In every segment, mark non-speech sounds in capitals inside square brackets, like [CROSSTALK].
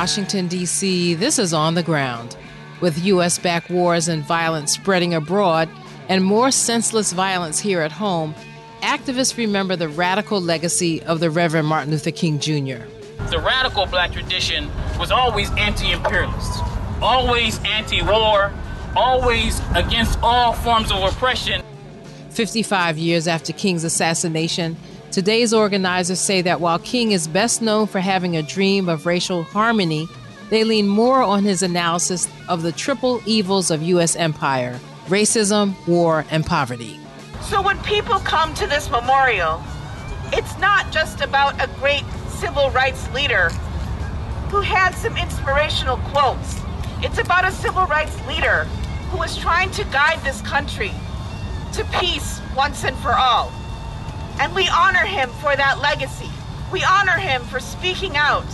Washington, D.C., this is On the Ground. With U.S. backed wars and violence spreading abroad and more senseless violence here at home, activists remember the radical legacy of the Reverend Martin Luther King Jr. The radical black tradition was always anti imperialist, always anti war, always against all forms of oppression. 55 years after King's assassination, today's organizers say that while King is best known for having a dream of racial harmony, they lean more on his analysis of the triple evils of U.S. empire racism, war, and poverty. So when people come to this memorial, it's not just about a great civil rights leader who had some inspirational quotes. It's about a civil rights leader who was trying to guide this country to peace once and for all. And we honor him for that legacy. We honor him for speaking out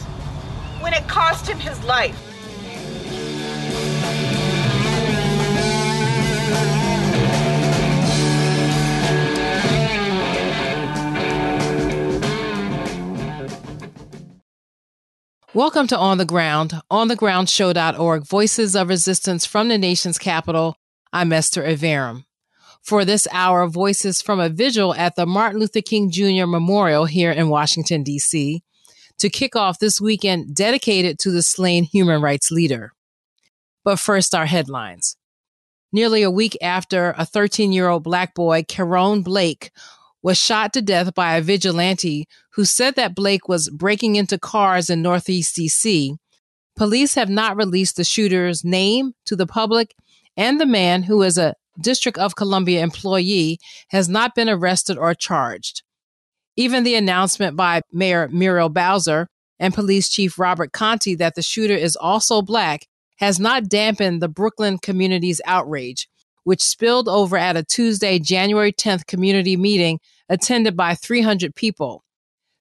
when it cost him his life. Welcome to On the Ground, onthegroundshow.org, voices of resistance from the nation's capital. I'm Esther Iverem. For this hour, voices from a vigil at the Martin Luther King Jr. Memorial here in Washington, D.C., to kick off this weekend dedicated to the slain human rights leader. But first, our headlines. Nearly a week after a 13 year old black boy, Karon Blake, was shot to death by a vigilante who said that Blake was breaking into cars in Northeast DC. Police have not released the shooter's name to the public, and the man, who is a District of Columbia employee, has not been arrested or charged. Even the announcement by Mayor Muriel Bowser and Police Chief Robert Contee that the shooter is also black has not dampened the Brookland community's outrage, which spilled over at a Tuesday, January 10th community meeting attended by 300 people.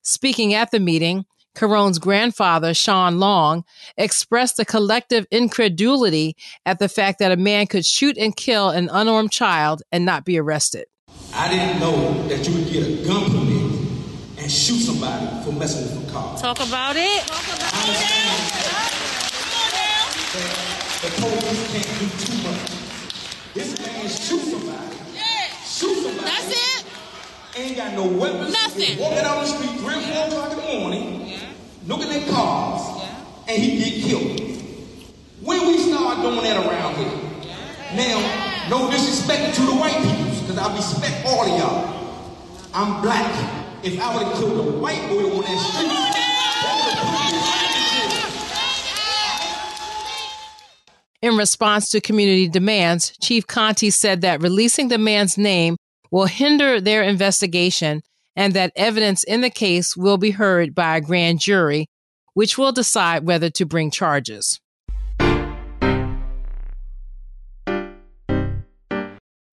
Speaking at the meeting, Karon's grandfather, Sean Long, expressed a collective incredulity at the fact that a man could shoot and kill an unarmed child and not be arrested. I didn't know that you would get a gun permit and shoot somebody for messing with a car. Talk about it. Talk about it. The police can't do too much. This man shoot somebody. Yeah. Shoot somebody. That's it. Ain't got no weapons. Nothing. Walking down the street three or four o'clock in the morning, yeah. Looking at cars, yeah. and he get killed. When we start doing that around here? Yeah. Now, no disrespect to the white people, because I respect all of y'all. I'm black. If I would have killed a white boy on that street, In response to community demands, Chief Contee said that releasing the man's name will hinder their investigation and that evidence in the case will be heard by a grand jury, which will decide whether to bring charges.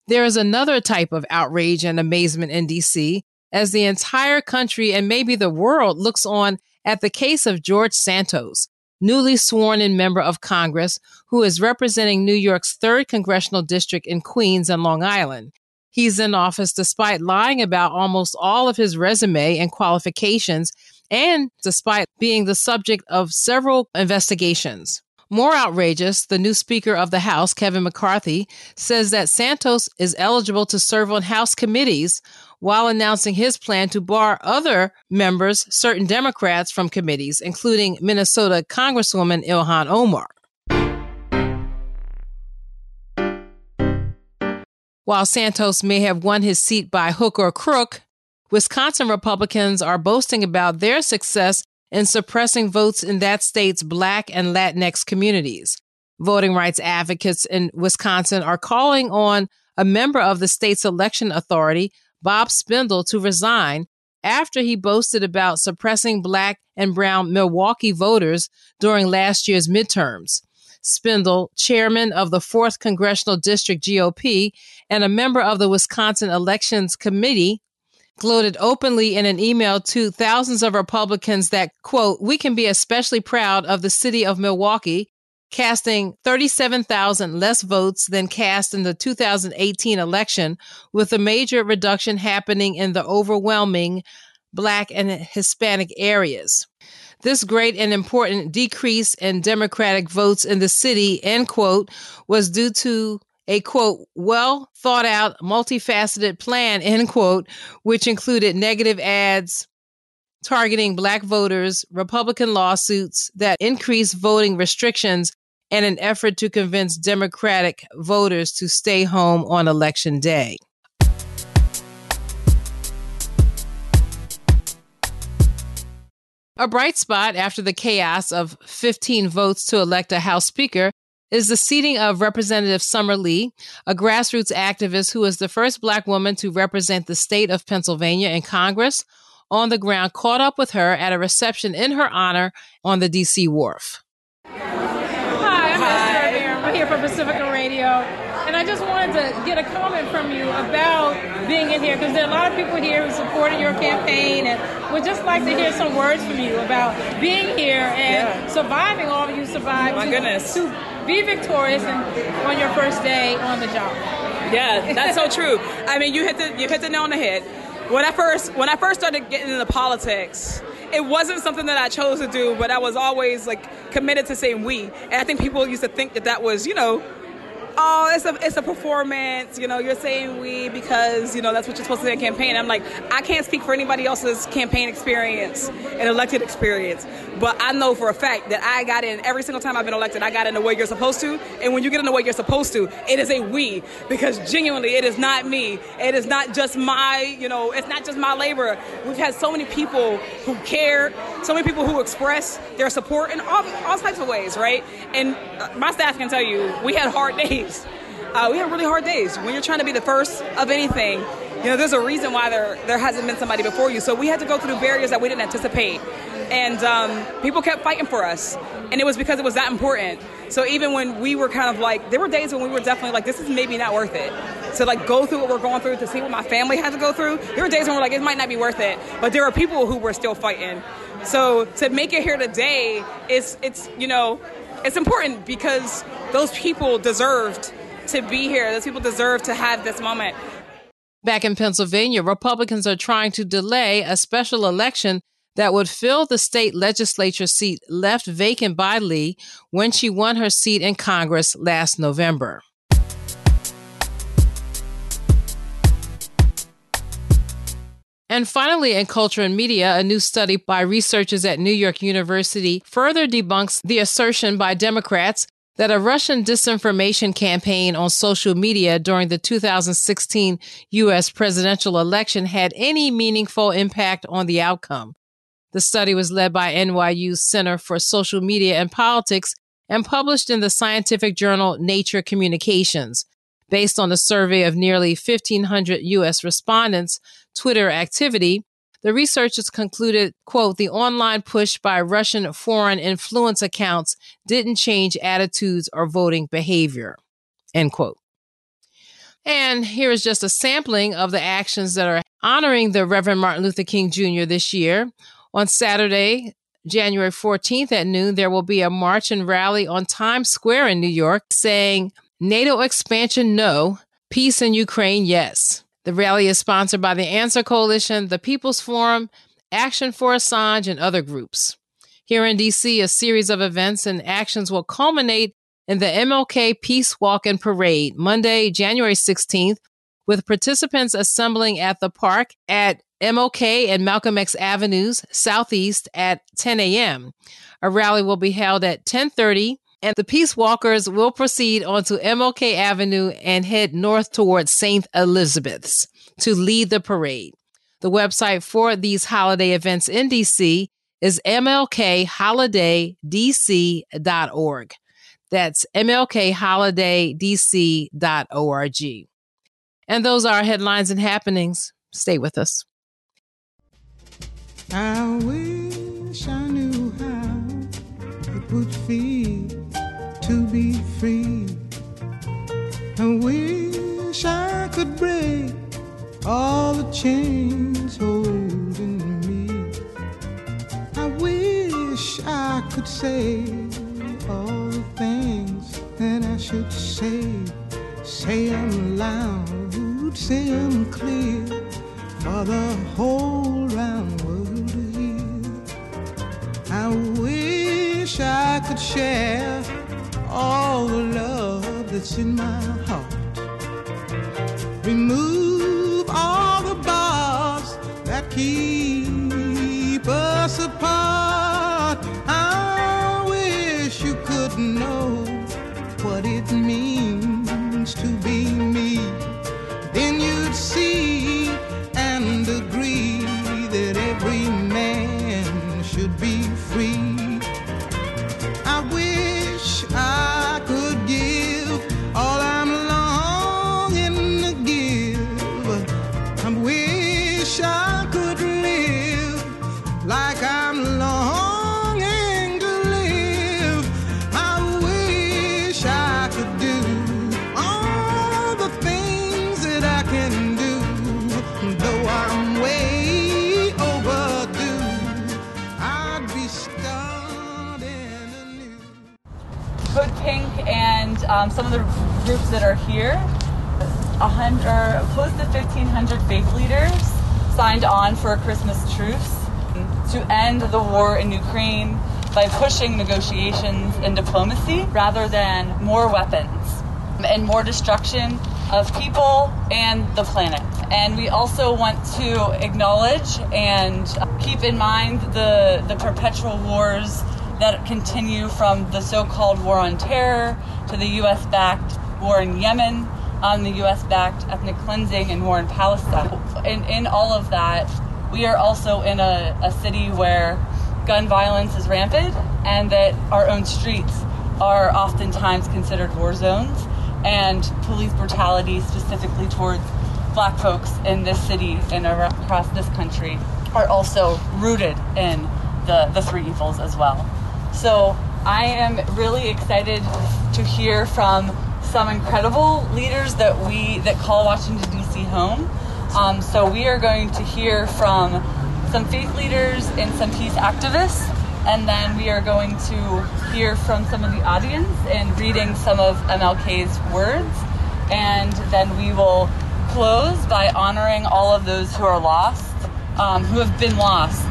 There is another type of outrage and amazement in DC as the entire country and maybe the world looks on at the case of George Santos, newly sworn in member of Congress who is representing New York's 3rd congressional district in Queens and Long Island. He's in office despite lying about almost all of his resume and qualifications, and despite being the subject of several investigations. More outrageous, the new Speaker of the House, Kevin McCarthy, says that Santos is eligible to serve on House committees while announcing his plan to bar other members, certain Democrats, from committees, including Minnesota Congresswoman Ilhan Omar. While Santos may have won his seat by hook or crook, Wisconsin Republicans are boasting about their success in suppressing votes in that state's Black and Latinx communities. Voting rights advocates in Wisconsin are calling on a member of the state's election authority, Bob Spindell, to resign after he boasted about suppressing Black and Brown Milwaukee voters during last year's midterms. Spindell, chairman of the 4th Congressional District GOP and a member of the Wisconsin Elections Committee, gloated openly in an email to thousands of Republicans that, quote, we can be especially proud of the city of Milwaukee casting 37,000 less votes than cast in the 2018 election, with a major reduction happening in the overwhelming Black and Hispanic areas. This great and important decrease in Democratic votes in the city, end quote, was due to a quote, well thought out, multifaceted plan, end quote, which included negative ads targeting black voters, Republican lawsuits that increased voting restrictions, and an effort to convince Democratic voters to stay home on election day. A bright spot after the chaos of 15 votes to elect a House Speaker is the seating of Representative Summer Lee, a grassroots activist who is the first Black woman to represent the state of Pennsylvania in Congress. On the ground, caught up with her at a reception in her honor on the DC wharf. Hi, I'm Esther I'm here for Pacifica Radio and I just wanted to get a comment from you about being in here because there are a lot of people here who supported your campaign and would just like to hear some words from you about being here and yeah. surviving all you survived. My to, goodness. To be victorious and on your first day on the job. Yeah, that's so [LAUGHS] true. I mean, you hit the you hit the nail on the head. When I first when I first started getting into politics, it wasn't something that I chose to do, but I was always like committed to saying we. And I think people used to think that that was, you know, oh, it's a it's a performance. You know, you're saying we because you know that's what you're supposed to say in campaign. I'm like, I can't speak for anybody else's campaign experience and elected experience, but I know for a fact that I got in every single time I've been elected. I got in the way you're supposed to, and when you get in the way you're supposed to, it is a we because genuinely, it is not me. It is not just my, you know, it's not just my labor. We've had so many people who care, so many people who express their support in all, all types of ways, right? And uh, my staff can tell you, we had hard [LAUGHS] days days. Uh, we have really hard days. When you're trying to be the first of anything, you know, there's a reason why there there hasn't been somebody before you. So we had to go through barriers that we didn't anticipate, and um, people kept fighting for us, and it was because it was that important. So even when we were kind of like, there were days when we were definitely like, this is maybe not worth it. To like go through what we're going through, to see what my family had to go through. There were days when we're like, it might not be worth it, but there are people who were still fighting. So to make it here today, it's it's you know it's important because those people deserved to be here. Those people deserve to have this moment. Back in Pennsylvania, Republicans are trying to delay a special election that would fill the state legislature seat left vacant by Lee when she won her seat in Congress last November. And finally, in culture and media, a new study by researchers at New York University further debunks the assertion by Democrats that a Russian disinformation campaign on social media during the 2016 U.S. presidential election had any meaningful impact on the outcome. The study was led by NYU's Center for Social Media and Politics and published in the scientific journal Nature Communications. Based on a survey of nearly 1,500 U.S. respondents, Twitter activity, the researchers concluded, quote, the online push by Russian foreign influence accounts didn't change attitudes or voting behavior, end quote. And here is just a sampling of the actions that are honoring the Reverend Martin Luther King Jr. this year. On Saturday, January 14th at noon, there will be a march and rally on Times Square in New York saying, NATO expansion, no. Peace in Ukraine, yes. The rally is sponsored by the Answer Coalition, the People's Forum, Action for Assange, and other groups. Here in DC, a series of events and actions will culminate in the MLK Peace Walk and Parade Monday, January 16th, with participants assembling at the park at MLK and Malcolm X Avenues Southeast at 10 a.m. A rally will be held at 1030 and the Peace Walkers will proceed onto MLK Avenue and head north towards St. Elizabeth's to lead the parade. The website for these holiday events in DC is mlkholidayDC.org. That's mlkholidayDC.org. And those are headlines and happenings. Stay with us. I wish I knew how to be free. I wish I could break all the chains holding me. I wish I could say all the things that I should say. Say them loud, say them clear for the whole round world to hear. I I wish I could share all the love that's in my heart. Remove all the bars that keep us apart. Um, some of the groups that are here, a hundred, or close to 1,500 faith leaders signed on for a Christmas truce to end the war in Ukraine by pushing negotiations and diplomacy rather than more weapons and more destruction of people and the planet. And we also want to acknowledge and keep in mind the, the perpetual wars that continue from the so-called war on terror to the U.S.-backed war in Yemen, um, the U.S.-backed ethnic cleansing and war in Palestine. In, in all of that, we are also in a, a city where gun violence is rampant and that our own streets are oftentimes considered war zones and police brutality specifically towards black folks in this city and across this country are also rooted in the, the three evils as well. So I am really excited to hear from some incredible leaders that we that call Washington D.C. home. Um, so we are going to hear from some faith leaders and some peace activists, and then we are going to hear from some of the audience and reading some of MLK's words, and then we will close by honoring all of those who are lost, um, who have been lost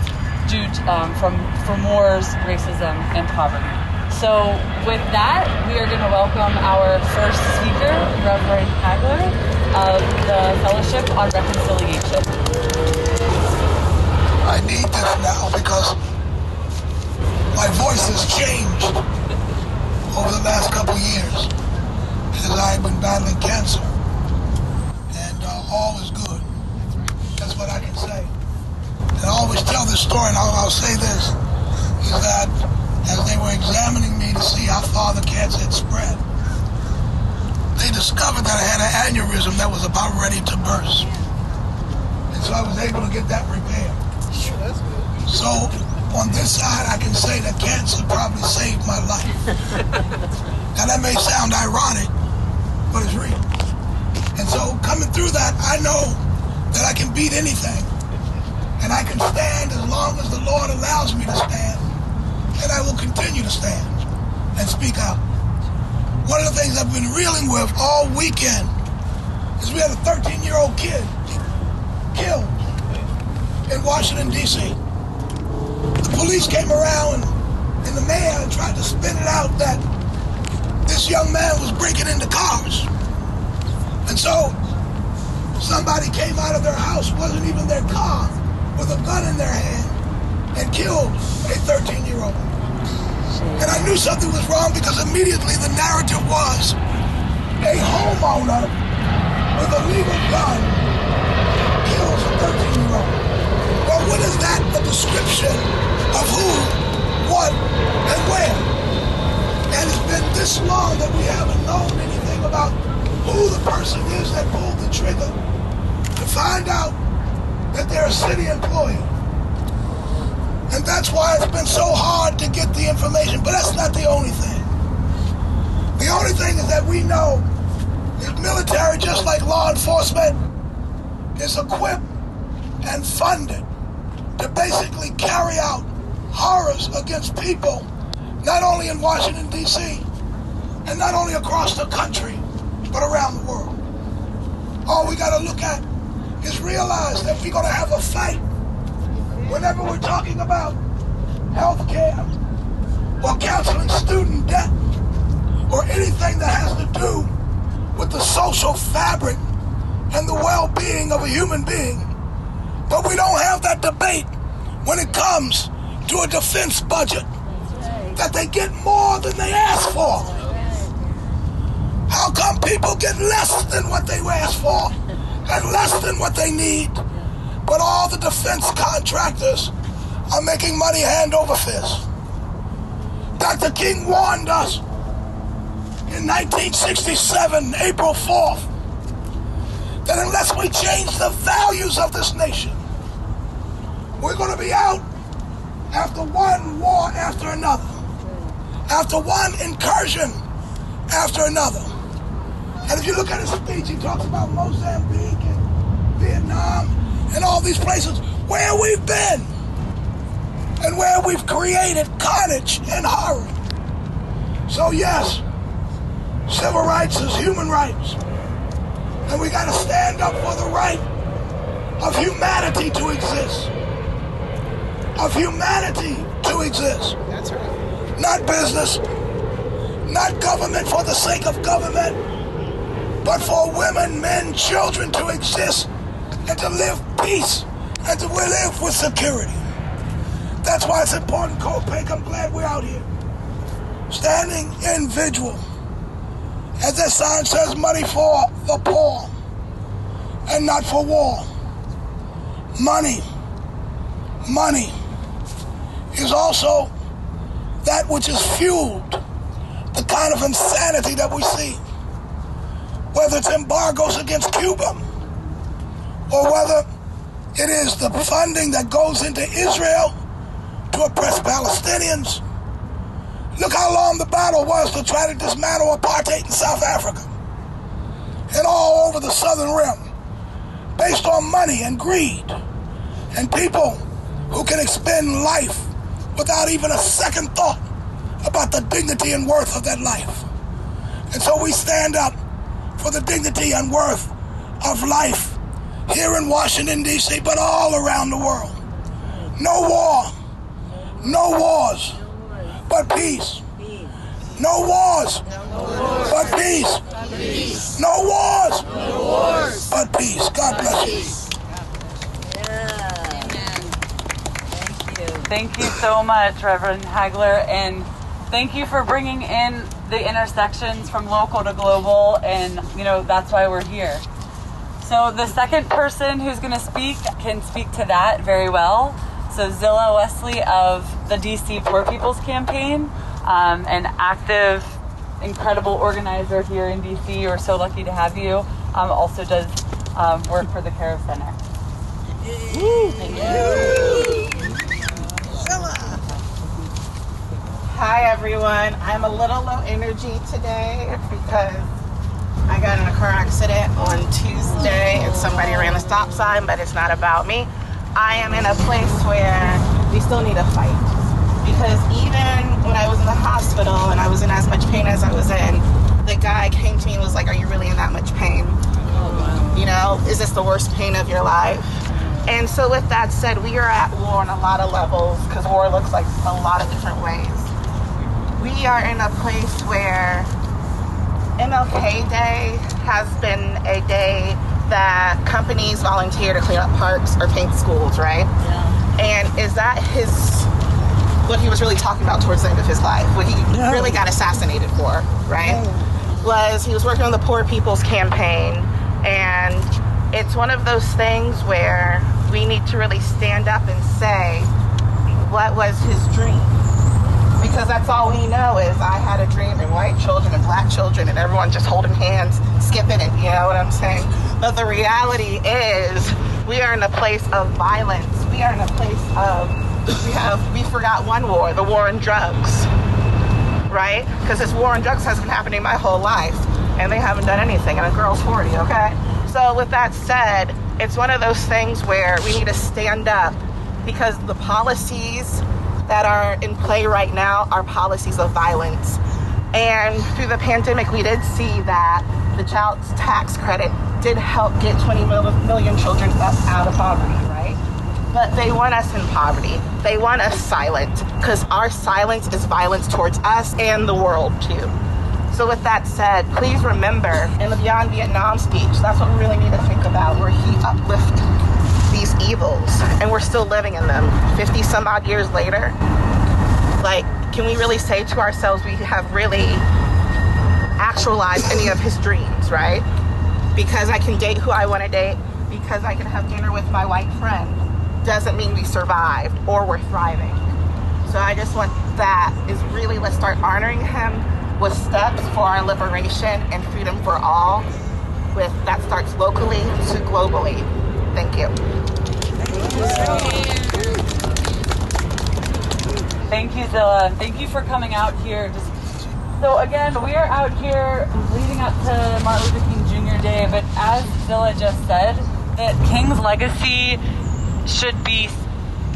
due to, um, from from wars, racism, and poverty. So with that, we are going to welcome our first speaker, Reverend Hagler of the Fellowship on Reconciliation. I need this now because my voice has changed over the last couple years as I've been battling cancer. And uh, all is good. That's what I can say. And I always tell this story, and I'll, I'll say this, is that as they were examining me to see how far the cancer had spread, they discovered that I had an aneurysm that was about ready to burst. And so I was able to get that repaired. So on this side, I can say that cancer probably saved my life. now that may sound ironic, but it's real. And so coming through that, I know that I can beat anything. And I can stand as long as the Lord allows me to stand. And I will continue to stand and speak out. One of the things I've been reeling with all weekend is we had a 13 year old kid killed in Washington, D.C. The police came around and the mayor tried to spin it out that this young man was breaking into cars. And so somebody came out of their house, wasn't even their car, with a gun in their hand and killed a 13 year old. And I knew something was wrong because immediately the narrative was a homeowner with a legal gun kills a 13 year old. Well, what is that a description of who, what, and where? And it's been this long that we haven't known anything about who the person is that pulled the trigger to find out that they're a city employee. And that's why it's been so hard to get the information. But that's not the only thing. The only thing is that we know is military, just like law enforcement, is equipped and funded to basically carry out horrors against people, not only in Washington, D.C., and not only across the country, but around the world. All we got to look at is realize that we're going to have a fight whenever we're talking about health care, or counseling student debt, or anything that has to do with the social fabric and the well-being of a human being. But we don't have that debate when it comes to a defense budget that they get more than they ask for. How come people get less than what they ask for and less than what they need? But all the defense contractors are making money hand over fist. Dr. King warned us in 1967, April 4th, that unless we change the values of this nation, we're going to be out after one war after another, after one incursion after another. And if you look at his speech, he talks about Mozambique and Vietnam and all these places where we've been and where we've created carnage and horror. So, yes, civil rights is human rights. And we got to stand up for the right of humanity to exist. Of humanity to exist. That's right. Not business, not government for the sake of government, but for women, men, children to exist and to live peace and to live with security. That's why it's important, Code Pink. I'm glad we're out here. Standing in vigil. As that sign says, money for the poor and not for war. Money, money is also that which has fueled the kind of insanity that we see. Whether it's embargoes against Cuba or whether it is the funding that goes into Israel to oppress Palestinians. Look how long the battle was to try to dismantle apartheid in South Africa and all over the southern rim based on money and greed and people who can expend life without even a second thought about the dignity and worth of that life. And so we stand up for the dignity and worth of life here in Washington, D.C., but all around the world. No war, no wars, but peace. No wars, but peace. No wars, but peace. God bless you. Thank you so much, Reverend Hagler, and thank you for bringing in the intersections from local to global, and you know that's why we're here. So the second person who's going to speak can speak to that very well. So Zilla Wesley of the DC Poor People's Campaign, um, an active, incredible organizer here in DC. We're so lucky to have you. Um, also does um, work for the Kairos Center. Hi everyone. I'm a little low energy today because I got in a car accident on Tuesday and somebody ran a stop sign, but it's not about me. I am in a place where we still need a fight. Because even when I was in the hospital and I was in as much pain as I was in, the guy came to me and was like, Are you really in that much pain? You know, is this the worst pain of your life? And so, with that said, we are at war on a lot of levels because war looks like a lot of different ways. We are in a place where MLK Day has been a day that companies volunteer to clean up parks or paint schools, right? Yeah. And is that his what he was really talking about towards the end of his life? What he Yeah. really got assassinated for, right? Was he was working on the Poor People's Campaign, and it's one of those things where we need to really stand up and say what was his dream because that's all we know is I had a dream and white children and black children and everyone just holding hands, skipping it, you know what I'm saying? But the reality is we are in a place of violence. We are in a place of we have we forgot one war, the war on drugs. Right? Because this war on drugs has been happening my whole life and they haven't done anything and a girl's 40, okay? So with that said, it's one of those things where we need to stand up because the policies that are in play right now are policies of violence. And through the pandemic, we did see that the child tax credit did help get 20 million children out of poverty, right? but they want us in poverty. They want us silent because our silence is violence towards us and the world too. So, with that said, please remember in the Beyond Vietnam speech, that's what we really need to think about, where he uplifted these evils and we're still living in them 50 some odd years later. Like, can we really say to ourselves we have really actualized any of his dreams, right? Because I can date who I want to date, because I can have dinner with my white friend, doesn't mean we survived or we're thriving. So I just want that is really let's start honoring him with steps for our liberation and freedom for all. With that starts locally to globally. Thank you. Thank you, Zilla. Thank you for coming out here. Just so again, we are out here leading up to Martin Luther King Jr. Day, but as Zilla just said, that King's legacy should be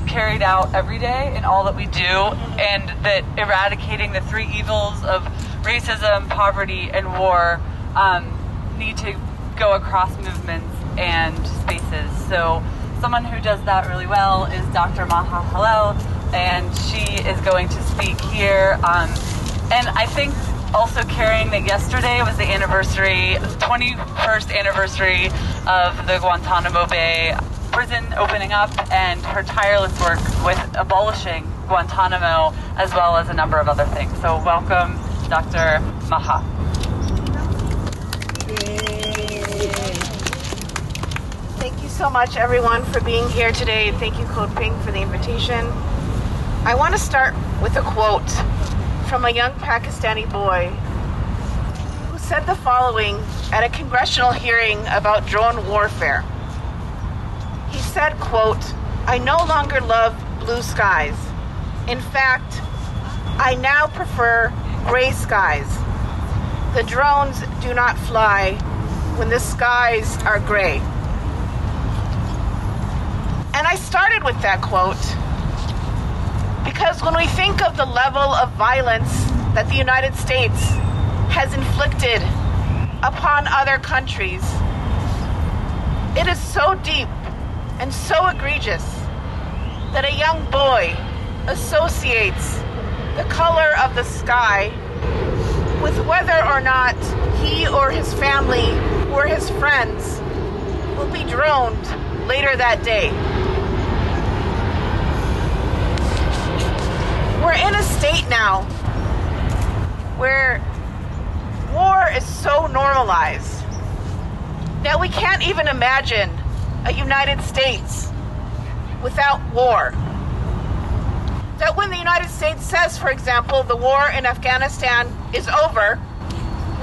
carried out every day in all that we do, and that eradicating the three evils of racism, poverty, and war um, need to go across movements and spaces. So, someone who does that really well is Dr. Maha and she is going to speak here. Um, and I think also carrying that yesterday was the anniversary, 21st anniversary of the Guantanamo Bay prison opening up and her tireless work with abolishing Guantanamo as well as a number of other things. So welcome, Dr. Maha. Thank you so much, everyone, for being here today. Thank you, Code Pink, for the invitation. I want to start with a quote from a young Pakistani boy who said the following at a congressional hearing about drone warfare. He said, quote, I no longer love blue skies. In fact, I now prefer gray skies. The drones do not fly when the skies are gray. And I started with that quote because when we think of the level of violence that the United States has inflicted upon other countries, it is so deep and so egregious that a young boy associates the color of the sky with whether or not he or his family or his friends will be droned later that day. We're in a state now where war is so normalized that we can't even imagine a United States without war. That when the United States says, for example, the war in Afghanistan is over,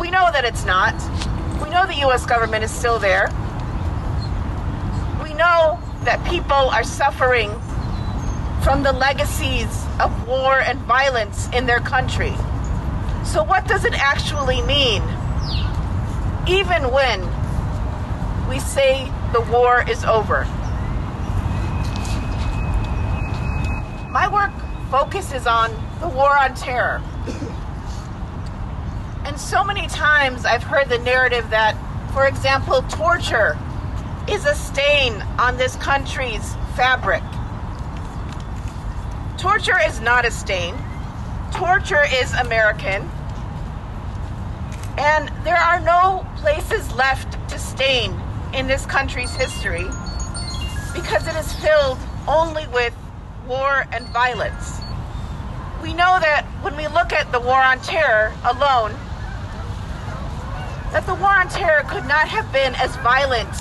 we know that it's not. We know the US government is still there. We know that people are suffering from the legacies of war and violence in their country. So, what does it actually mean? Even when we say the war is over. My work focuses on the war on terror. And so many times I've heard the narrative that, for example, torture is a stain on this country's fabric. Torture is not a stain. Torture is American. And there are no places left to stain in this country's history because it is filled only with war and violence. We know that when we look at the war on terror alone, that the war on terror could not have been as violent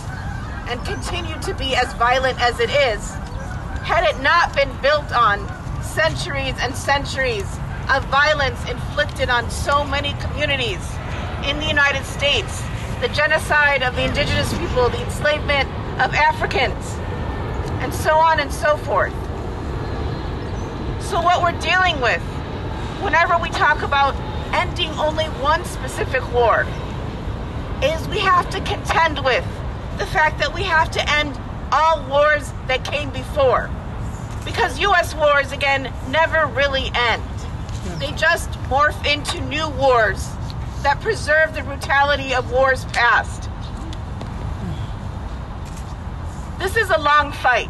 and continue to be as violent as it is had it not been built on centuries and centuries of violence inflicted on so many communities in the United States the genocide of the indigenous people, the enslavement of Africans, and so on and so forth. So, what we're dealing with whenever we talk about ending only one specific war is we have to contend with the fact that we have to end all wars that came before. Because US wars, again, never really end. Hmm. They just morph into new wars that preserve the brutality of wars past. Hmm. This is a long fight.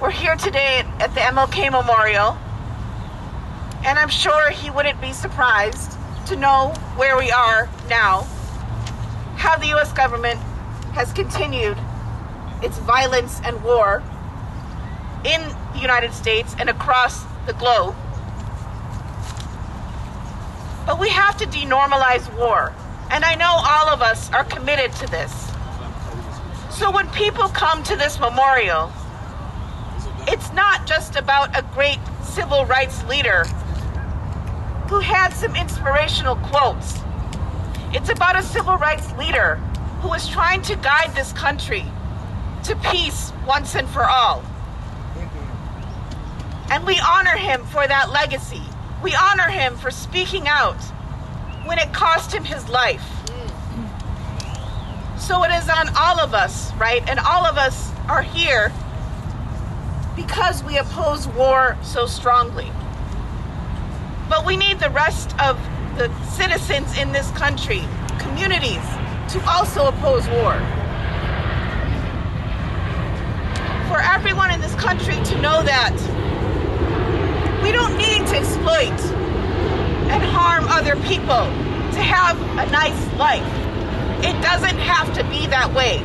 We're here today at the MLK Memorial, and I'm sure he wouldn't be surprised to know where we are now, how the US government has continued its violence and war in the United States and across the globe. But we have to denormalize war, and I know all of us are committed to this. So when people come to this memorial, it's not just about a great civil rights leader who had some inspirational quotes. It's about a civil rights leader who is trying to guide this country to peace once and for all. And we honor him for that legacy. We honor him for speaking out when it cost him his life. So it is on all of us, right? And all of us are here because we oppose war so strongly. But we need the rest of the citizens in this country, communities, to also oppose war. For everyone in this country to know that don't need to exploit and harm other people to have a nice life. It doesn't have to be that way.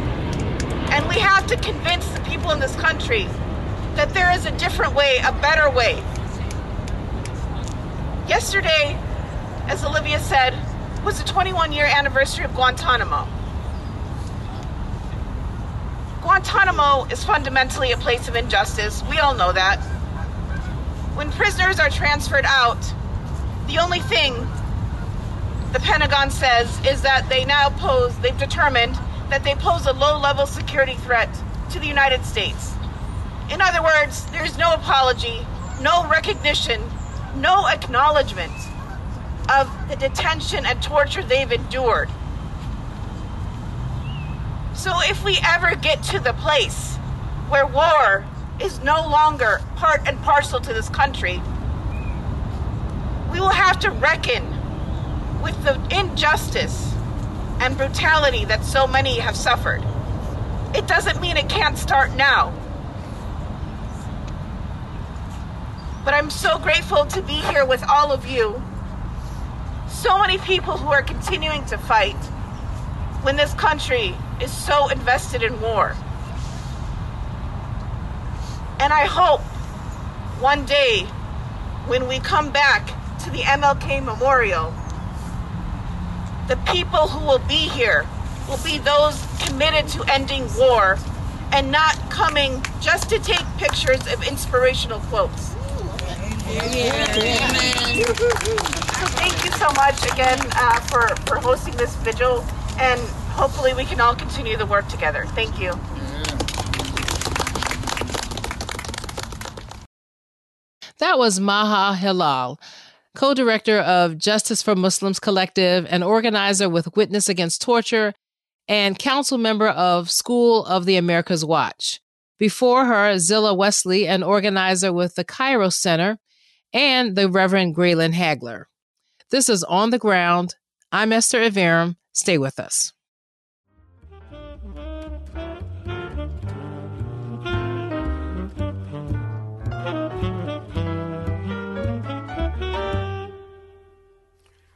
And we have to convince the people in this country that there is a different way, a better way. Yesterday, as Olivia said, was the 21 year anniversary of Guantanamo. Guantanamo is fundamentally a place of injustice. We all know that. When prisoners are transferred out, the only thing the Pentagon says is that they now pose, they've determined that they pose a low level security threat to the United States. In other words, there's no apology, no recognition, no acknowledgement of the detention and torture they've endured. So if we ever get to the place where war is no longer part and parcel to this country, we will have to reckon with the injustice and brutality that so many have suffered. It doesn't mean it can't start now. But I'm so grateful to be here with all of you. So many people who are continuing to fight when this country is so invested in war. And I hope one day when we come back to the MLK Memorial, the people who will be here will be those committed to ending war and not coming just to take pictures of inspirational quotes. So thank you so much again uh, for, for hosting this vigil, and hopefully we can all continue the work together. Thank you. That was Maha Hilal, co director of Justice for Muslims Collective, and organizer with Witness Against Torture, and council member of School of the Americas Watch. Before her, Zilla Wesley, an organizer with the Kairos Center, and the Reverend Graylin Hagler. This is On the Ground. I'm Esther Iverem. Stay with us.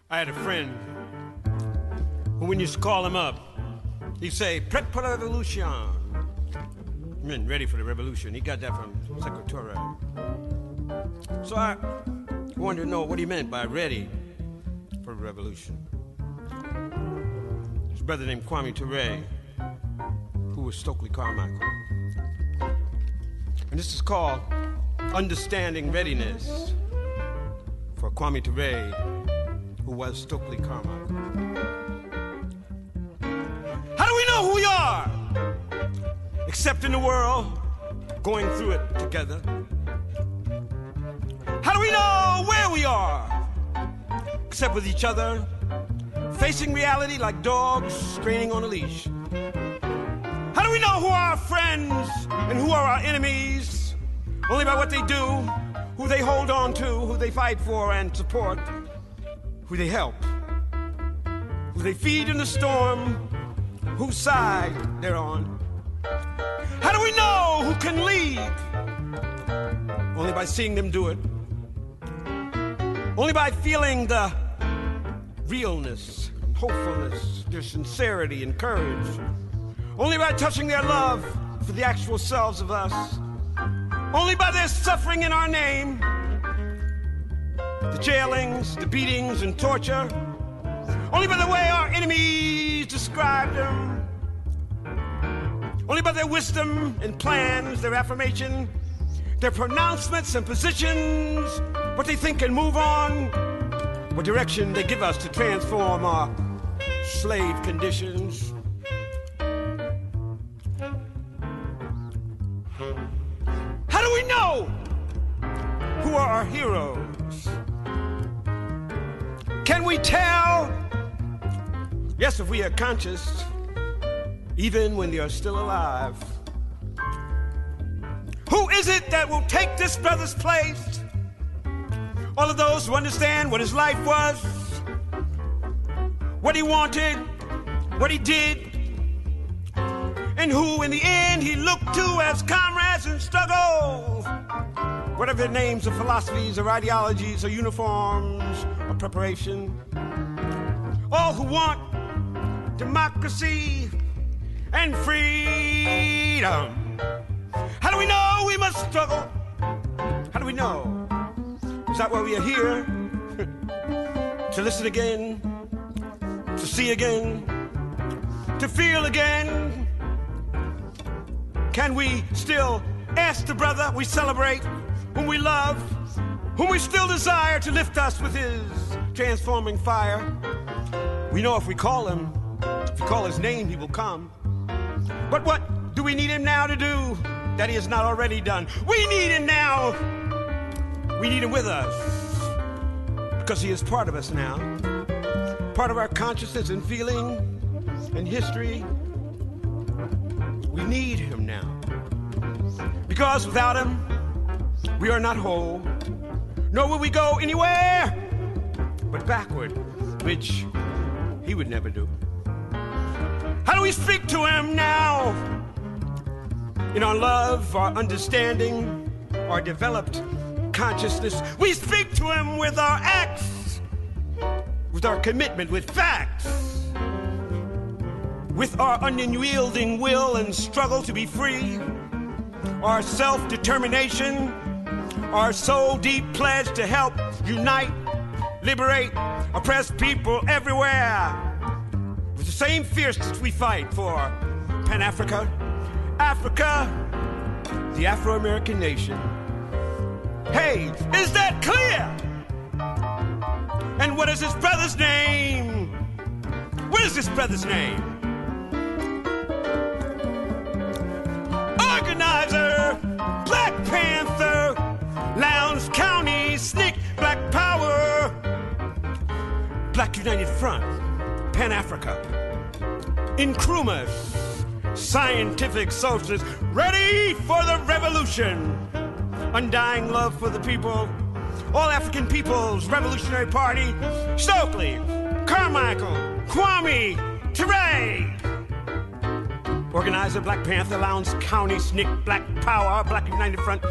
I had a friend who, when you used to call him up, he'd say, Prep for the revolution. Men ready for the revolution. He got that from Secretariat. So I wanted to know what he meant by ready for the revolution. His brother named Kwame Ture, who was Stokely Carmichael. And this is called Understanding Readiness for Kwame Ture, who was Stokely Carmichael. How do we know who we are? Except in the world, going through it together. How do we know where we are? Except with each other, facing reality like dogs straining on a leash. How do we know who are our friends and who are our enemies? Only by what they do, who they hold on to, who they fight for and support, who they help, who they feed in the storm, whose side they're on. How do we know who can lead? Only by seeing them do it, only by feeling the realness, and hopefulness, their sincerity and courage, only by touching their love for the actual selves of us, only by their suffering in our name, the jailings, the beatings, and torture, only by the way our enemies describe them, only by their wisdom and plans, their affirmation, their pronouncements and positions, what they think and move on, what direction they give us to transform our slave conditions. How do we know who are our heroes? Can we tell? Yes, if we are conscious, even when they are still alive. Who is it that will take this brother's place? All of those who understand what his life was, what he wanted, what he did, and who in the end he looked to as comrades in struggle. Whatever their names or philosophies or ideologies or uniforms or preparation. All who want democracy and freedom. How do we know we must struggle? How do we know? Is that why we are here? [LAUGHS] to listen again, to see again, to feel again? Can we still ask the brother we celebrate, whom we love, whom we still desire to lift us with his transforming fire? We know if we call him, if we call his name, he will come. But what do we need him now to do that he has not already done? We need him now. We need him with us because he is part of us now, part of our consciousness and feeling and history. We need him now because without him, we are not whole, nor will we go anywhere but backward, which he would never do. How do we speak to him now? In our love, our understanding, our developed consciousness, we speak to him with our acts, with our commitment, with facts, with our unyielding will and struggle to be free, our self determination, our soul deep pledge to help unite, liberate oppressed people everywhere with the same fierceness we fight for Pan Africa, Africa, the Afro American nation. Hey, is that clear? And what is his brother's name? What is his brother's name? Organizer, Black Panther, United Front, Pan Africa, Nkrumah, scientific socialist, ready for the revolution, undying love for the people, all African People's Revolutionary Party, Stokely, Carmichael, Kwame, Ture. Organizer Black Panther, Lowndes County, SNCC, Black Power, Black United Front,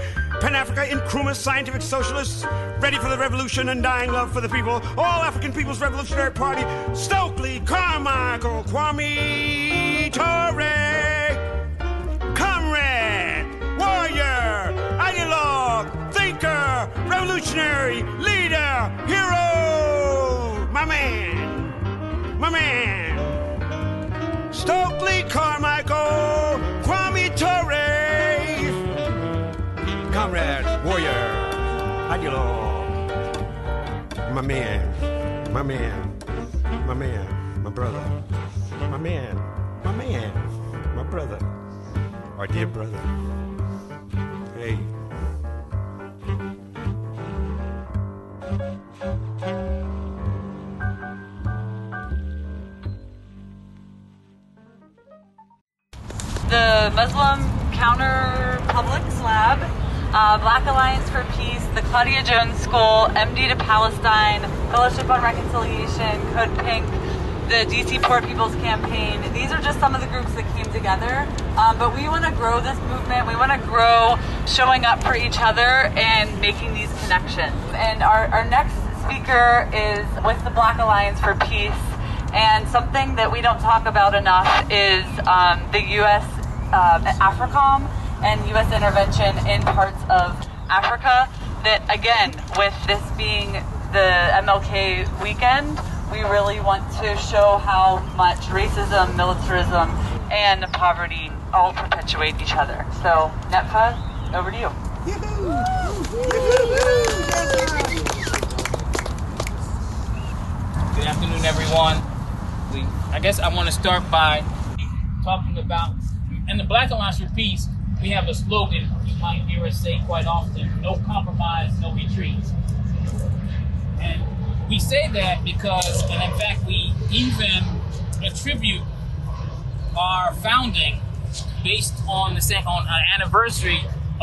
Pan Africa, Nkrumah, Scientific Socialists, Ready for the Revolution, and dying Love for the People, All African People's Revolutionary Party, Stokely, Carmichael, Kwame, Ture, Comrade, Warrior, Ideologue, Thinker, Revolutionary, Leader, Hero, my man, my man. Stokely Carmichael, Kwame Ture, my man, my man, my man, my brother, my man, my man, my brother, our dear brother. Hey. the Muslim Counter Publics Lab, uh, Black Alliance for Peace, the Claudia Jones School, MD to Palestine, Fellowship on Reconciliation, Code Pink, the DC Poor People's Campaign. These are just some of the groups that came together. Um, but we want to grow this movement. We want to grow showing up for each other and making these connections. And our, our next speaker is with the Black Alliance for Peace. And something that we don't talk about enough is um, the U.S. Um, AFRICOM and U.S. intervention in parts of Africa. That again, with this being the MLK weekend, we really want to show how much racism, militarism, and poverty all perpetuate each other. So, Netfa, over to you. Good afternoon, everyone. We, I guess I want to start by talking about, and the Black Alliance for Peace, we have a slogan you might hear us say quite often no compromise, no retreat. And we say that because, and in fact, we even attribute our founding based on the same, on an anniversary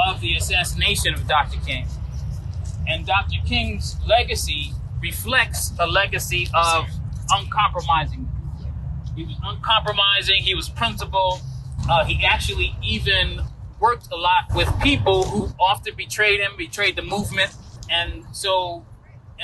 of the assassination of Dr. King. And Dr. King's legacy reflects a legacy of uncompromising. He was uncompromising. He was principled. Uh, he actually even worked a lot with people who often betrayed him, betrayed the movement, and so,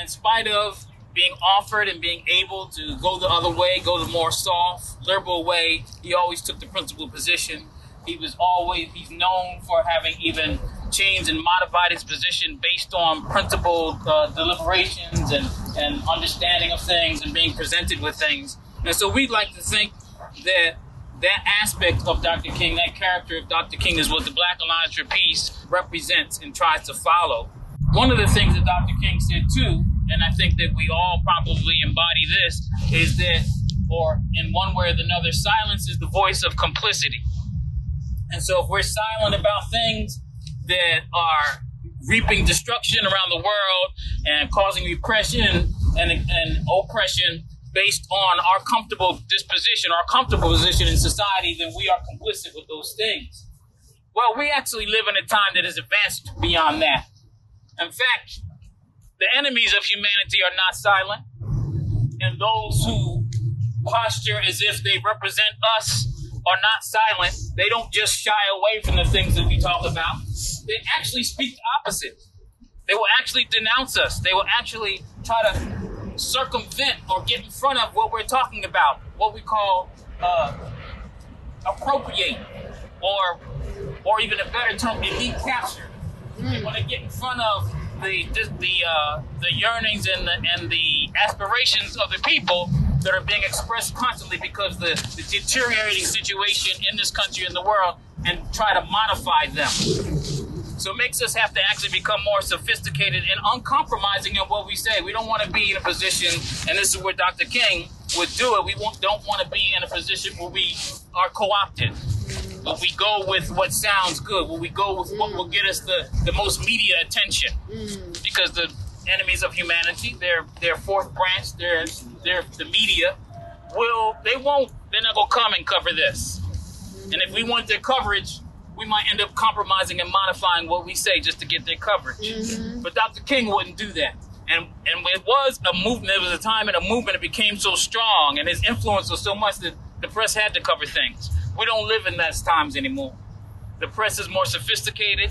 in spite of being offered and being able to go the other way, go the more soft, liberal way, he always took the principal position. He was always, he's known for having even changed and modified his position based on principled uh, deliberations and, and understanding of things and being presented with things. And so we'd like to think that that aspect of Dr. King, that character of Dr. King, is what the Black Alliance for Peace represents and tries to follow. One of the things that Dr. King said too and I think that we all probably embody this, is that, or in one way or another, silence is the voice of complicity. And so if we're silent about things that are reaping destruction around the world and causing repression and, and oppression based on our comfortable disposition, our comfortable position in society, then we are complicit with those things. Well, we actually live in a time that is advanced beyond that. In fact, the enemies of humanity are not silent, and those who posture as if they represent us are not silent. They don't just shy away from the things that we talk about. They actually speak the opposite. They will actually denounce us. They will actually try to circumvent or get in front of what we're talking about, what we call uh, appropriate, or or even a better term, elite capture. They want to get in front of the the uh, the yearnings and the and the aspirations of the people that are being expressed constantly because the, the deteriorating situation in this country and the world and try to modify them. So it makes us have to actually become more sophisticated and uncompromising in what we say. We don't want to be in a position, and this is where Dr. King would do it. We don't want to be in a position where we are co-opted Will we go with what sounds good? Will we go with what will get us the, the most media attention? Mm. Because the enemies of humanity, their their fourth branch, their their the media, will they won't they're not gonna come and cover this. And if we want their coverage, we might end up compromising and modifying what we say just to get their coverage. Mm-hmm. But Dr. King wouldn't do that. And and it was a movement, it was a time in a movement it became so strong and his influence was so much that the press had to cover things. We don't live in those times anymore. The press is more sophisticated.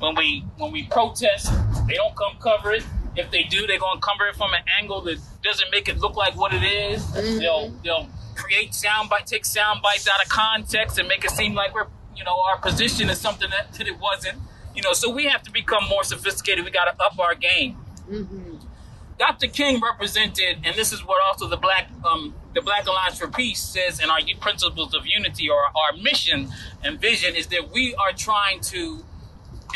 When we when we protest, they don't come cover it. If they do, they're gonna cover it from an angle that doesn't make it look like what it is. Mm-hmm. They'll they'll create sound bite, take sound bites out of context and make it seem like we're you know our position is something that, that it wasn't. You know, so we have to become more sophisticated. We got to up our game. Mm-hmm. Dr. King represented, and this is what also the Black um, the Black Alliance for Peace says in our principles of unity or our mission and vision is that we are trying to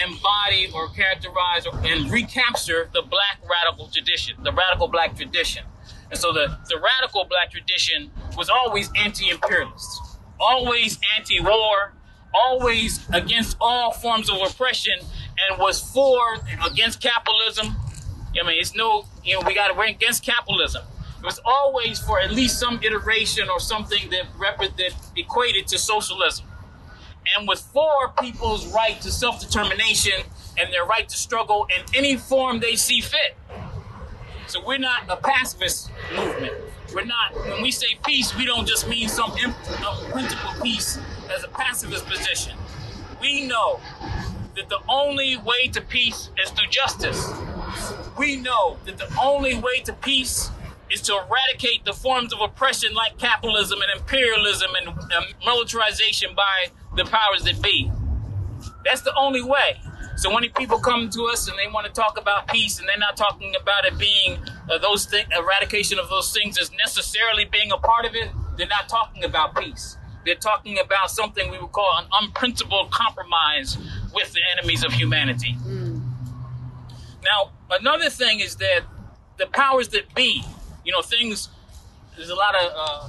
embody or characterize or, and recapture the black radical tradition, the radical black tradition. And so the, the radical black tradition was always anti-imperialist, always anti-war, always against all forms of oppression, and was for against capitalism, I mean, it's no, you know, we got to, we're against capitalism. It was always for at least some iteration or something that, rep- that equated to socialism. And was for people's right to self determination and their right to struggle in any form they see fit. So we're not a pacifist movement. we're not, when we say peace, we don't just mean some imp- uh, principle peace as a pacifist position. We know that the only way to peace is through justice. We know that the only way to peace is to eradicate the forms of oppression like capitalism and imperialism and um, militarization by the powers that be. That's the only way. So when people come to us and they want to talk about peace, and they're not talking about it being uh, those eradication of those things as necessarily being a part of it, they're not talking about peace. They're talking about something we would call an unprincipled compromise with the enemies of humanity. Mm. Now, another thing is that the powers that be, you know, things. There's a lot of uh,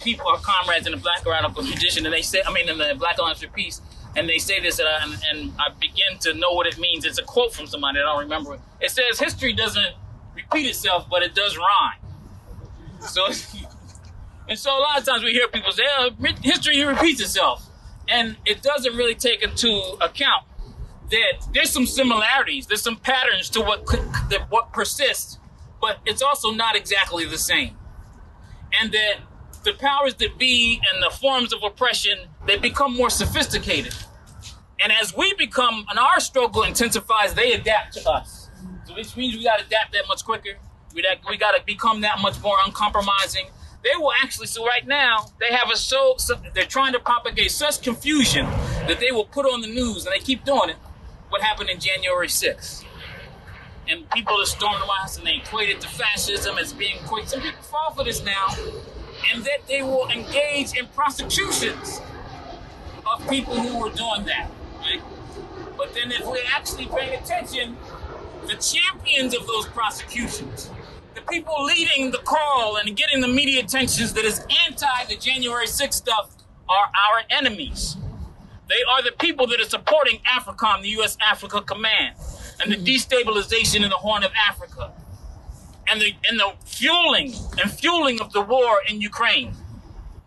people, our comrades in the Black Radical tradition, and they say, I mean, in the Black Alliance for Peace, and they say this, and I, and I, begin to know what it means. It's a quote from somebody, I don't remember it. It says, History doesn't repeat itself, but it does rhyme. So, [LAUGHS] [LAUGHS] and so a lot of times we hear people say, oh, history repeats itself. And it doesn't really take into account that there's some similarities, there's some patterns to what, that what persists, but it's also not exactly the same. And that the powers that be and the forms of oppression, they become more sophisticated. And as we become, and our struggle intensifies, they adapt to us. So which means we got to adapt that much quicker. We, we got to become that much more uncompromising. They will actually, so right now, they have a so, so, they're trying to propagate such confusion that they will put on the news, and they keep doing it, what happened in January 6th. And people are storming the House and they equate it to fascism as being quick. Some people fall for this now and that they will engage in prosecutions of people who were doing that. Right? But then, if we're actually paying attention, the champions of those prosecutions, the people leading the call and getting the media attentions that is anti the January 6th stuff, are our enemies. They are the people that are supporting AFRICOM, the U.S. Africa Command, and the mm-hmm. destabilization in the Horn of Africa and the and the fueling and fueling of the war in Ukraine.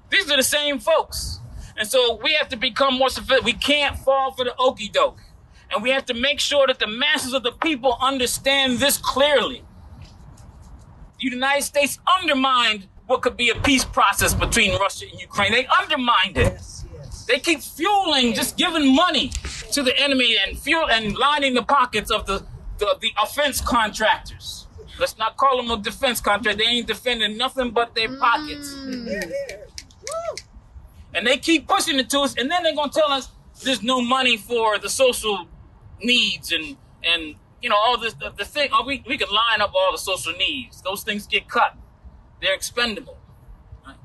These are the same folks. And so we have to become more sophisticated. We can't fall for the okey doke. And we have to make sure that the masses of the people understand this clearly. The United States undermined what could be a peace process between Russia and Ukraine. They undermined it. They keep fueling, just giving money to the enemy and fuel and lining the pockets of the, the, the offense contractors. Let's not call them a defense contract. They ain't defending nothing but their pockets. Mm. And they keep pushing it to us, and then they're gonna tell us there's no money for the social needs and and you know all this the, the thing. Oh, we we can line up all the social needs. Those things get cut. They're expendable. Right?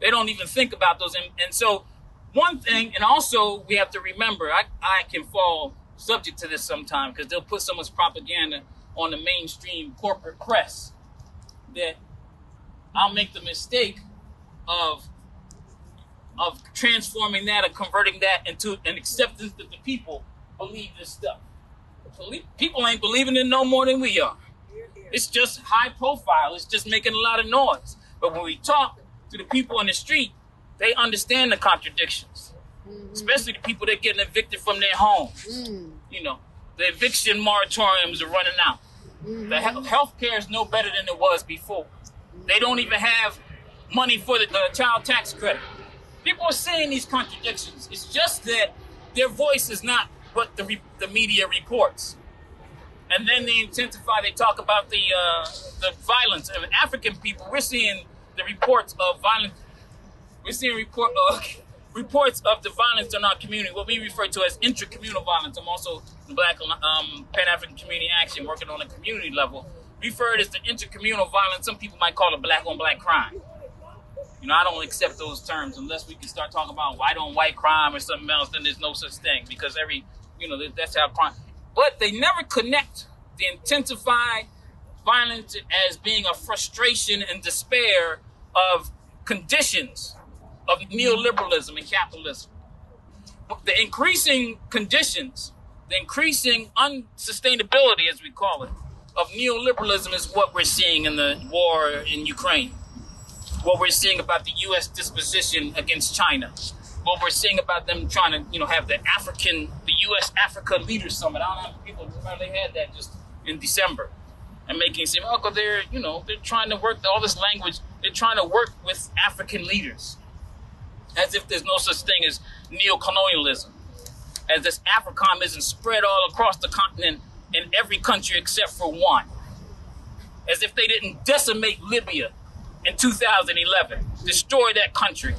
They don't even think about those. And, and so one thing, and also we have to remember, I I can fall subject to this sometime because they'll put so much propaganda on the mainstream corporate press that I'll make the mistake of of transforming that or converting that into an acceptance that the people believe this stuff. People ain't believing it no more than we are. It's just high profile. It's just making a lot of noise. But when we talk to the people on the street, they understand the contradictions. Mm-hmm. Especially the people that getting evicted from their homes. Mm. You know, the eviction moratoriums are running out. Mm-hmm. The he- health care is no better than it was before. They don't even have money for the, the child tax credit. People are saying these contradictions. It's just that their voice is not what the, re- the media reports. And then they intensify, they talk about the, uh, the violence of African people. We're seeing the reports of violence. We're seeing report, uh, [LAUGHS] reports of the violence in our community, what we refer to as intracommunal violence. I'm also the Black um, Pan African Community Action, working on a community level. Refer it as the intercommunal violence. Some people might call it black on black crime. You know, I don't accept those terms unless we can start talking about white on white crime or something else. Then there's no such thing because every, you know, that's how crime. But they never connect the intensified violence as being a frustration and despair of conditions of neoliberalism and capitalism. The increasing conditions, the increasing unsustainability, as we call it, of neoliberalism is what we're seeing in the war in Ukraine. What we're seeing about the U.S. disposition against China. What we're seeing about them trying to, you know, have the African, the U.S. Africa Leaders Summit. I don't know if people remember they had that just in December, and making it seem, oh, cause they're, you know, they're trying to work all this language they're trying to work with African leaders as if there's no such thing as neo-colonialism, as this Africanism spread all across the continent in every country except for one, as if they didn't decimate Libya in 2011, destroy that country,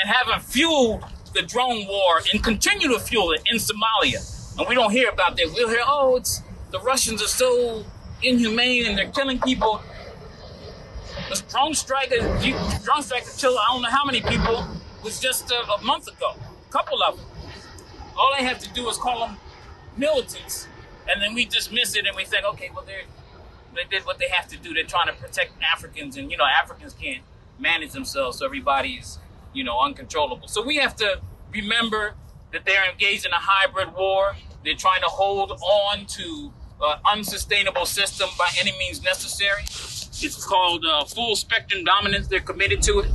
and haven't fueled the drone war and continue to fuel it in Somalia. And we don't hear about that. We'll hear, oh, it's the Russians are so inhumane and they're killing people. The drone strike, drone strike killed I don't know how many people was just a, a month ago. A couple of them. All they have to do is call them militants, and then we dismiss it and we think, okay, well they they did what they have to do. They're trying to protect Africans, and you know Africans can't manage themselves, so everybody's you know uncontrollable. So we have to remember that they're engaged in a hybrid war. They're trying to hold on to an unsustainable system by any means necessary. It's called uh, full spectrum dominance. They're committed to it,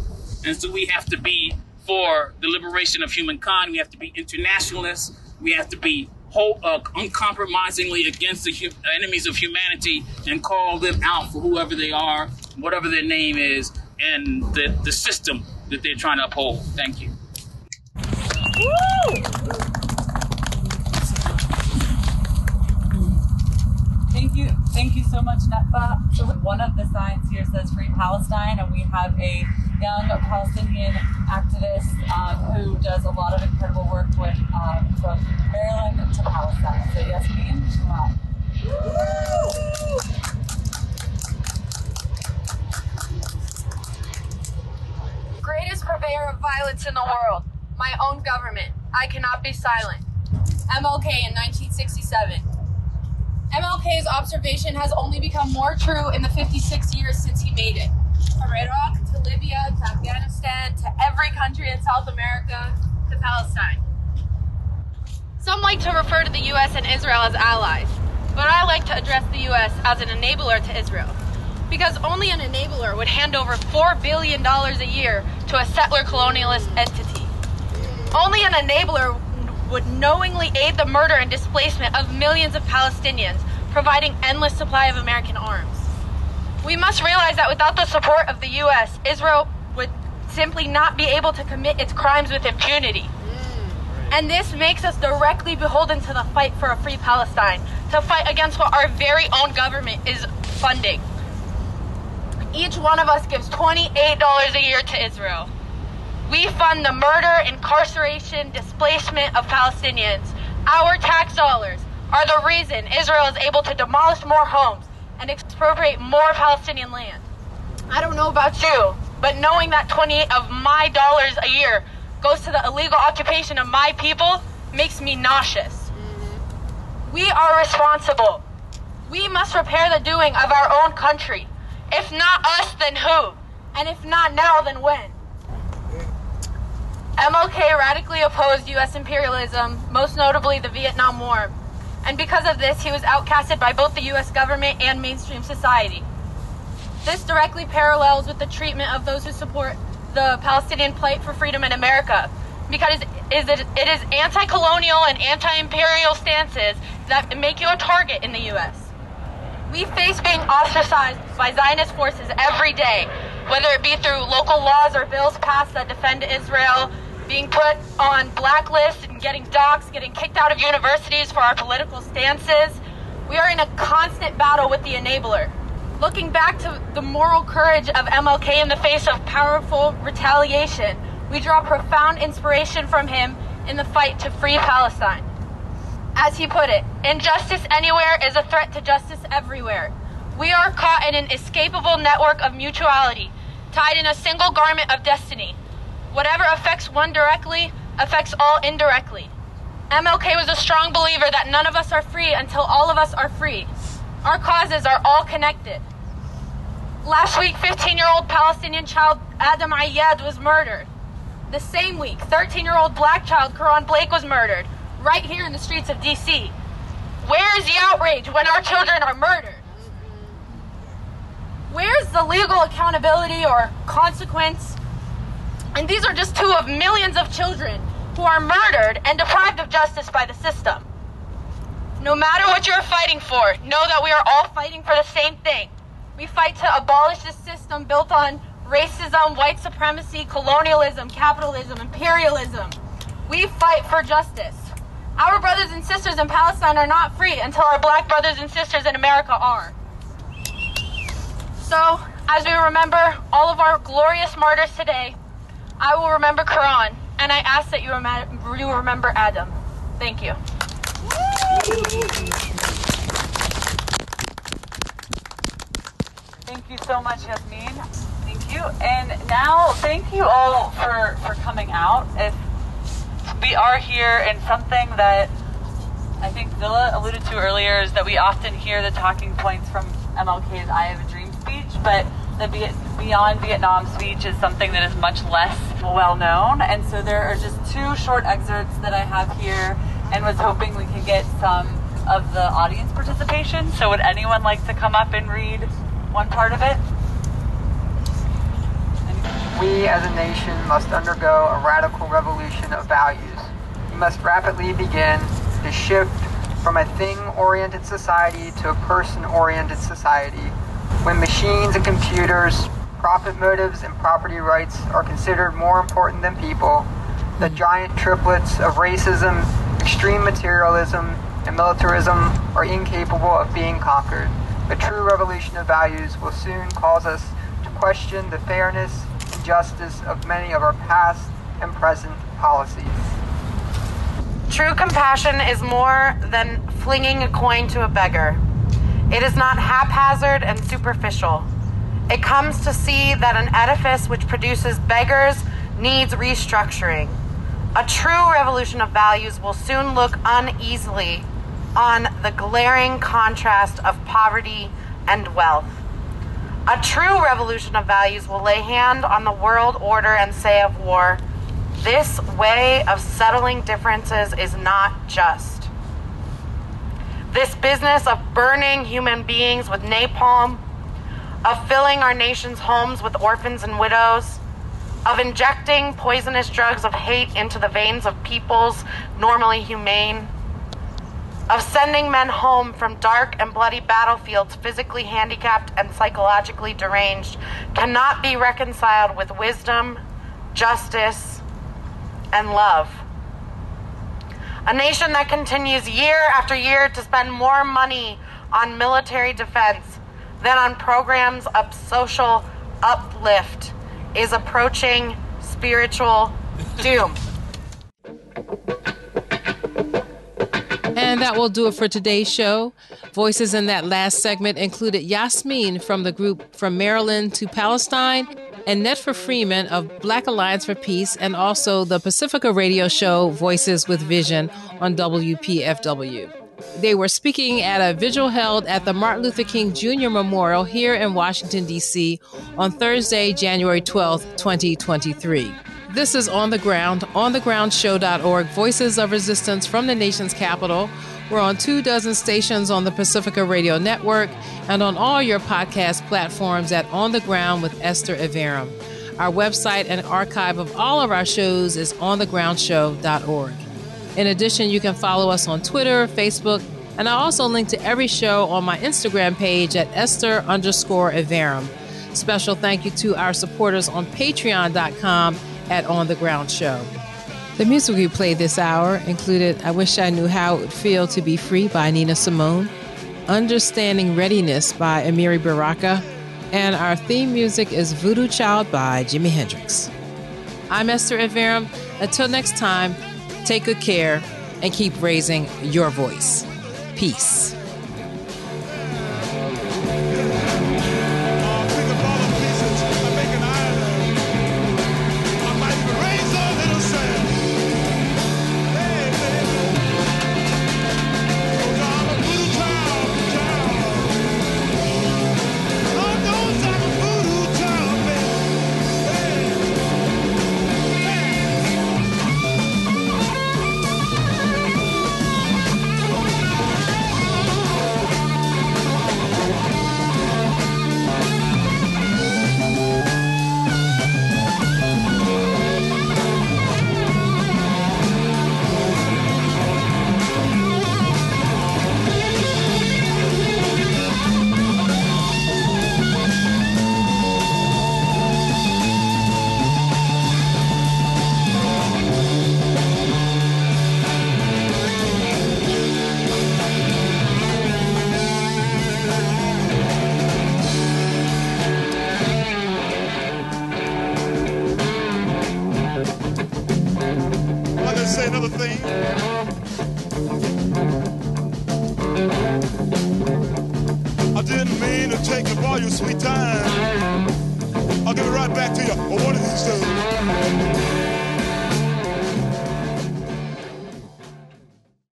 and so we have to be for the liberation of humankind. We have to be internationalists. We have to be whole, uh, uncompromisingly against the hu- enemies of humanity and call them out for whoever they are, whatever their name is, and the, the system that they're trying to uphold. Thank you. Woo! Thank you. Thank you so much, Netfa. So one of the signs here says Free Palestine, and we have a young Palestinian activist um, who does a lot of incredible work with um, from Maryland to Palestine. So Yasmin, come on. Greatest purveyor of violence in the world. My own government. I cannot be silent. MLK in 1967. MLK's observation has only become more true in the 56 years since he made it. From Iraq to Libya to Afghanistan to every country in South America to Palestine. Some like to refer to the US and Israel as allies, but I like to address the US as an enabler to Israel. Because only an enabler would hand over $4 billion a year to a settler colonialist entity. Only an enabler would knowingly aid the murder and displacement of millions of Palestinians, providing endless supply of American arms. We must realize that without the support of the US, Israel would simply not be able to commit its crimes with impunity. And this makes us directly beholden to the fight for a free Palestine, to fight against what our very own government is funding. Each one of us gives $28 a year to Israel. We fund the murder, incarceration, displacement of Palestinians. Our tax dollars are the reason Israel is able to demolish more homes and expropriate more Palestinian land. I don't know about you, but knowing that 28 of my dollars a year goes to the illegal occupation of my people makes me nauseous. Mm-hmm. We are responsible. We must repair the doing of our own country. If not us, then who? And if not now, then when? MLK radically opposed U.S. imperialism, most notably the Vietnam War. And because of this, he was outcasted by both the U.S. government and mainstream society. This directly parallels with the treatment of those who support the Palestinian plight for freedom in America, because it is anti-colonial and anti-imperial stances that make you a target in the U.S. We face being ostracized by Zionist forces every day, whether it be through local laws or bills passed that defend Israel, being put on blacklists and getting doxxed, getting kicked out of universities for our political stances. We are in a constant battle with the enabler. Looking back to the moral courage of MLK in the face of powerful retaliation, we draw profound inspiration from him in the fight to free Palestine. As he put it, injustice anywhere is a threat to justice everywhere. We are caught in an escapable network of mutuality, tied in a single garment of destiny. Whatever affects one directly affects all indirectly. MLK was a strong believer that none of us are free until all of us are free. Our causes are all connected. Last week, 15 year old Palestinian child Adam Ayad was murdered. The same week, 13 year old black child Karon Blake was murdered, right here in the streets of DC. Where is the outrage when our children are murdered? Where's the legal accountability or consequence? And these are just two of millions of children who are murdered and deprived of justice by the system. No matter what you're fighting for, know that we are all fighting for the same thing We fight to abolish the system built on racism, white supremacy, colonialism, capitalism, imperialism. We fight for justice. Our brothers and sisters in Palestine are not free until our black brothers and sisters in America are. So, as we remember all of our glorious martyrs today, I will remember Karon, and I ask that you, rem- you remember Adam. Thank you. Thank you so much, Yasmin. Thank you. And now, thank you all for, for coming out. If we are here in something that I think Zilla alluded to earlier is that we often hear the talking points from MLK's I Have a Dream speech, but the Beyond Vietnam speech is something that is much less well known. And so there are just two short excerpts that I have here and was hoping we could get some of the audience participation. So would anyone like to come up and read one part of it? We as a nation must undergo a radical revolution of values. We must rapidly begin to shift from a thing-oriented society to a person-oriented society. When machines and computers, profit motives and property rights are considered more important than people, the hmm. giant triplets of racism, extreme materialism, and militarism are incapable of being conquered. A true revolution of values will soon cause us to question the fairness and justice of many of our past and present policies. True compassion is more than flinging a coin to a beggar. It is not haphazard and superficial. It comes to see that an edifice which produces beggars needs restructuring. A true revolution of values will soon look uneasily on the glaring contrast of poverty and wealth. A true revolution of values will lay hand on the world order and say of war, this way of settling differences is not just. This business of burning human beings with napalm, of filling our nation's homes with orphans and widows, of injecting poisonous drugs of hate into the veins of peoples normally humane, of sending men home from dark and bloody battlefields physically handicapped and psychologically deranged cannot be reconciled with wisdom, justice, and love. A nation that continues year after year to spend more money on military defense than on programs of social uplift is approaching spiritual doom. And that will do it for today's show. Voices in that last segment included Yasmin from the group From Maryland to Palestine and Netfa Freeman of Black Alliance for Peace and also the Pacifica radio show Voices with Vision on WPFW. They were speaking at a vigil held at the Martin Luther King Jr. Memorial here in Washington, D.C. on Thursday, January 12th, 2023. This is On the Ground, onthegroundshow.org, Voices of Resistance from the nation's capital. We're on two dozen stations on the Pacifica Radio Network and on all your podcast platforms at On the Ground with Esther Iverem. Our website and archive of all of our shows is onthegroundshow.org. In addition, you can follow us on Twitter, Facebook, and I also link to every show on my Instagram page at Esther underscore Iverem. Special thank you to our supporters on patreon.com at On the Ground Show. The music we played this hour included I Wish I Knew How It Would Feel to Be Free by Nina Simone, Understanding Readiness by Amiri Baraka, and our theme music is Voodoo Child by Jimi Hendrix. I'm Esther Iverem. Until next time, take good care and keep raising your voice. Peace.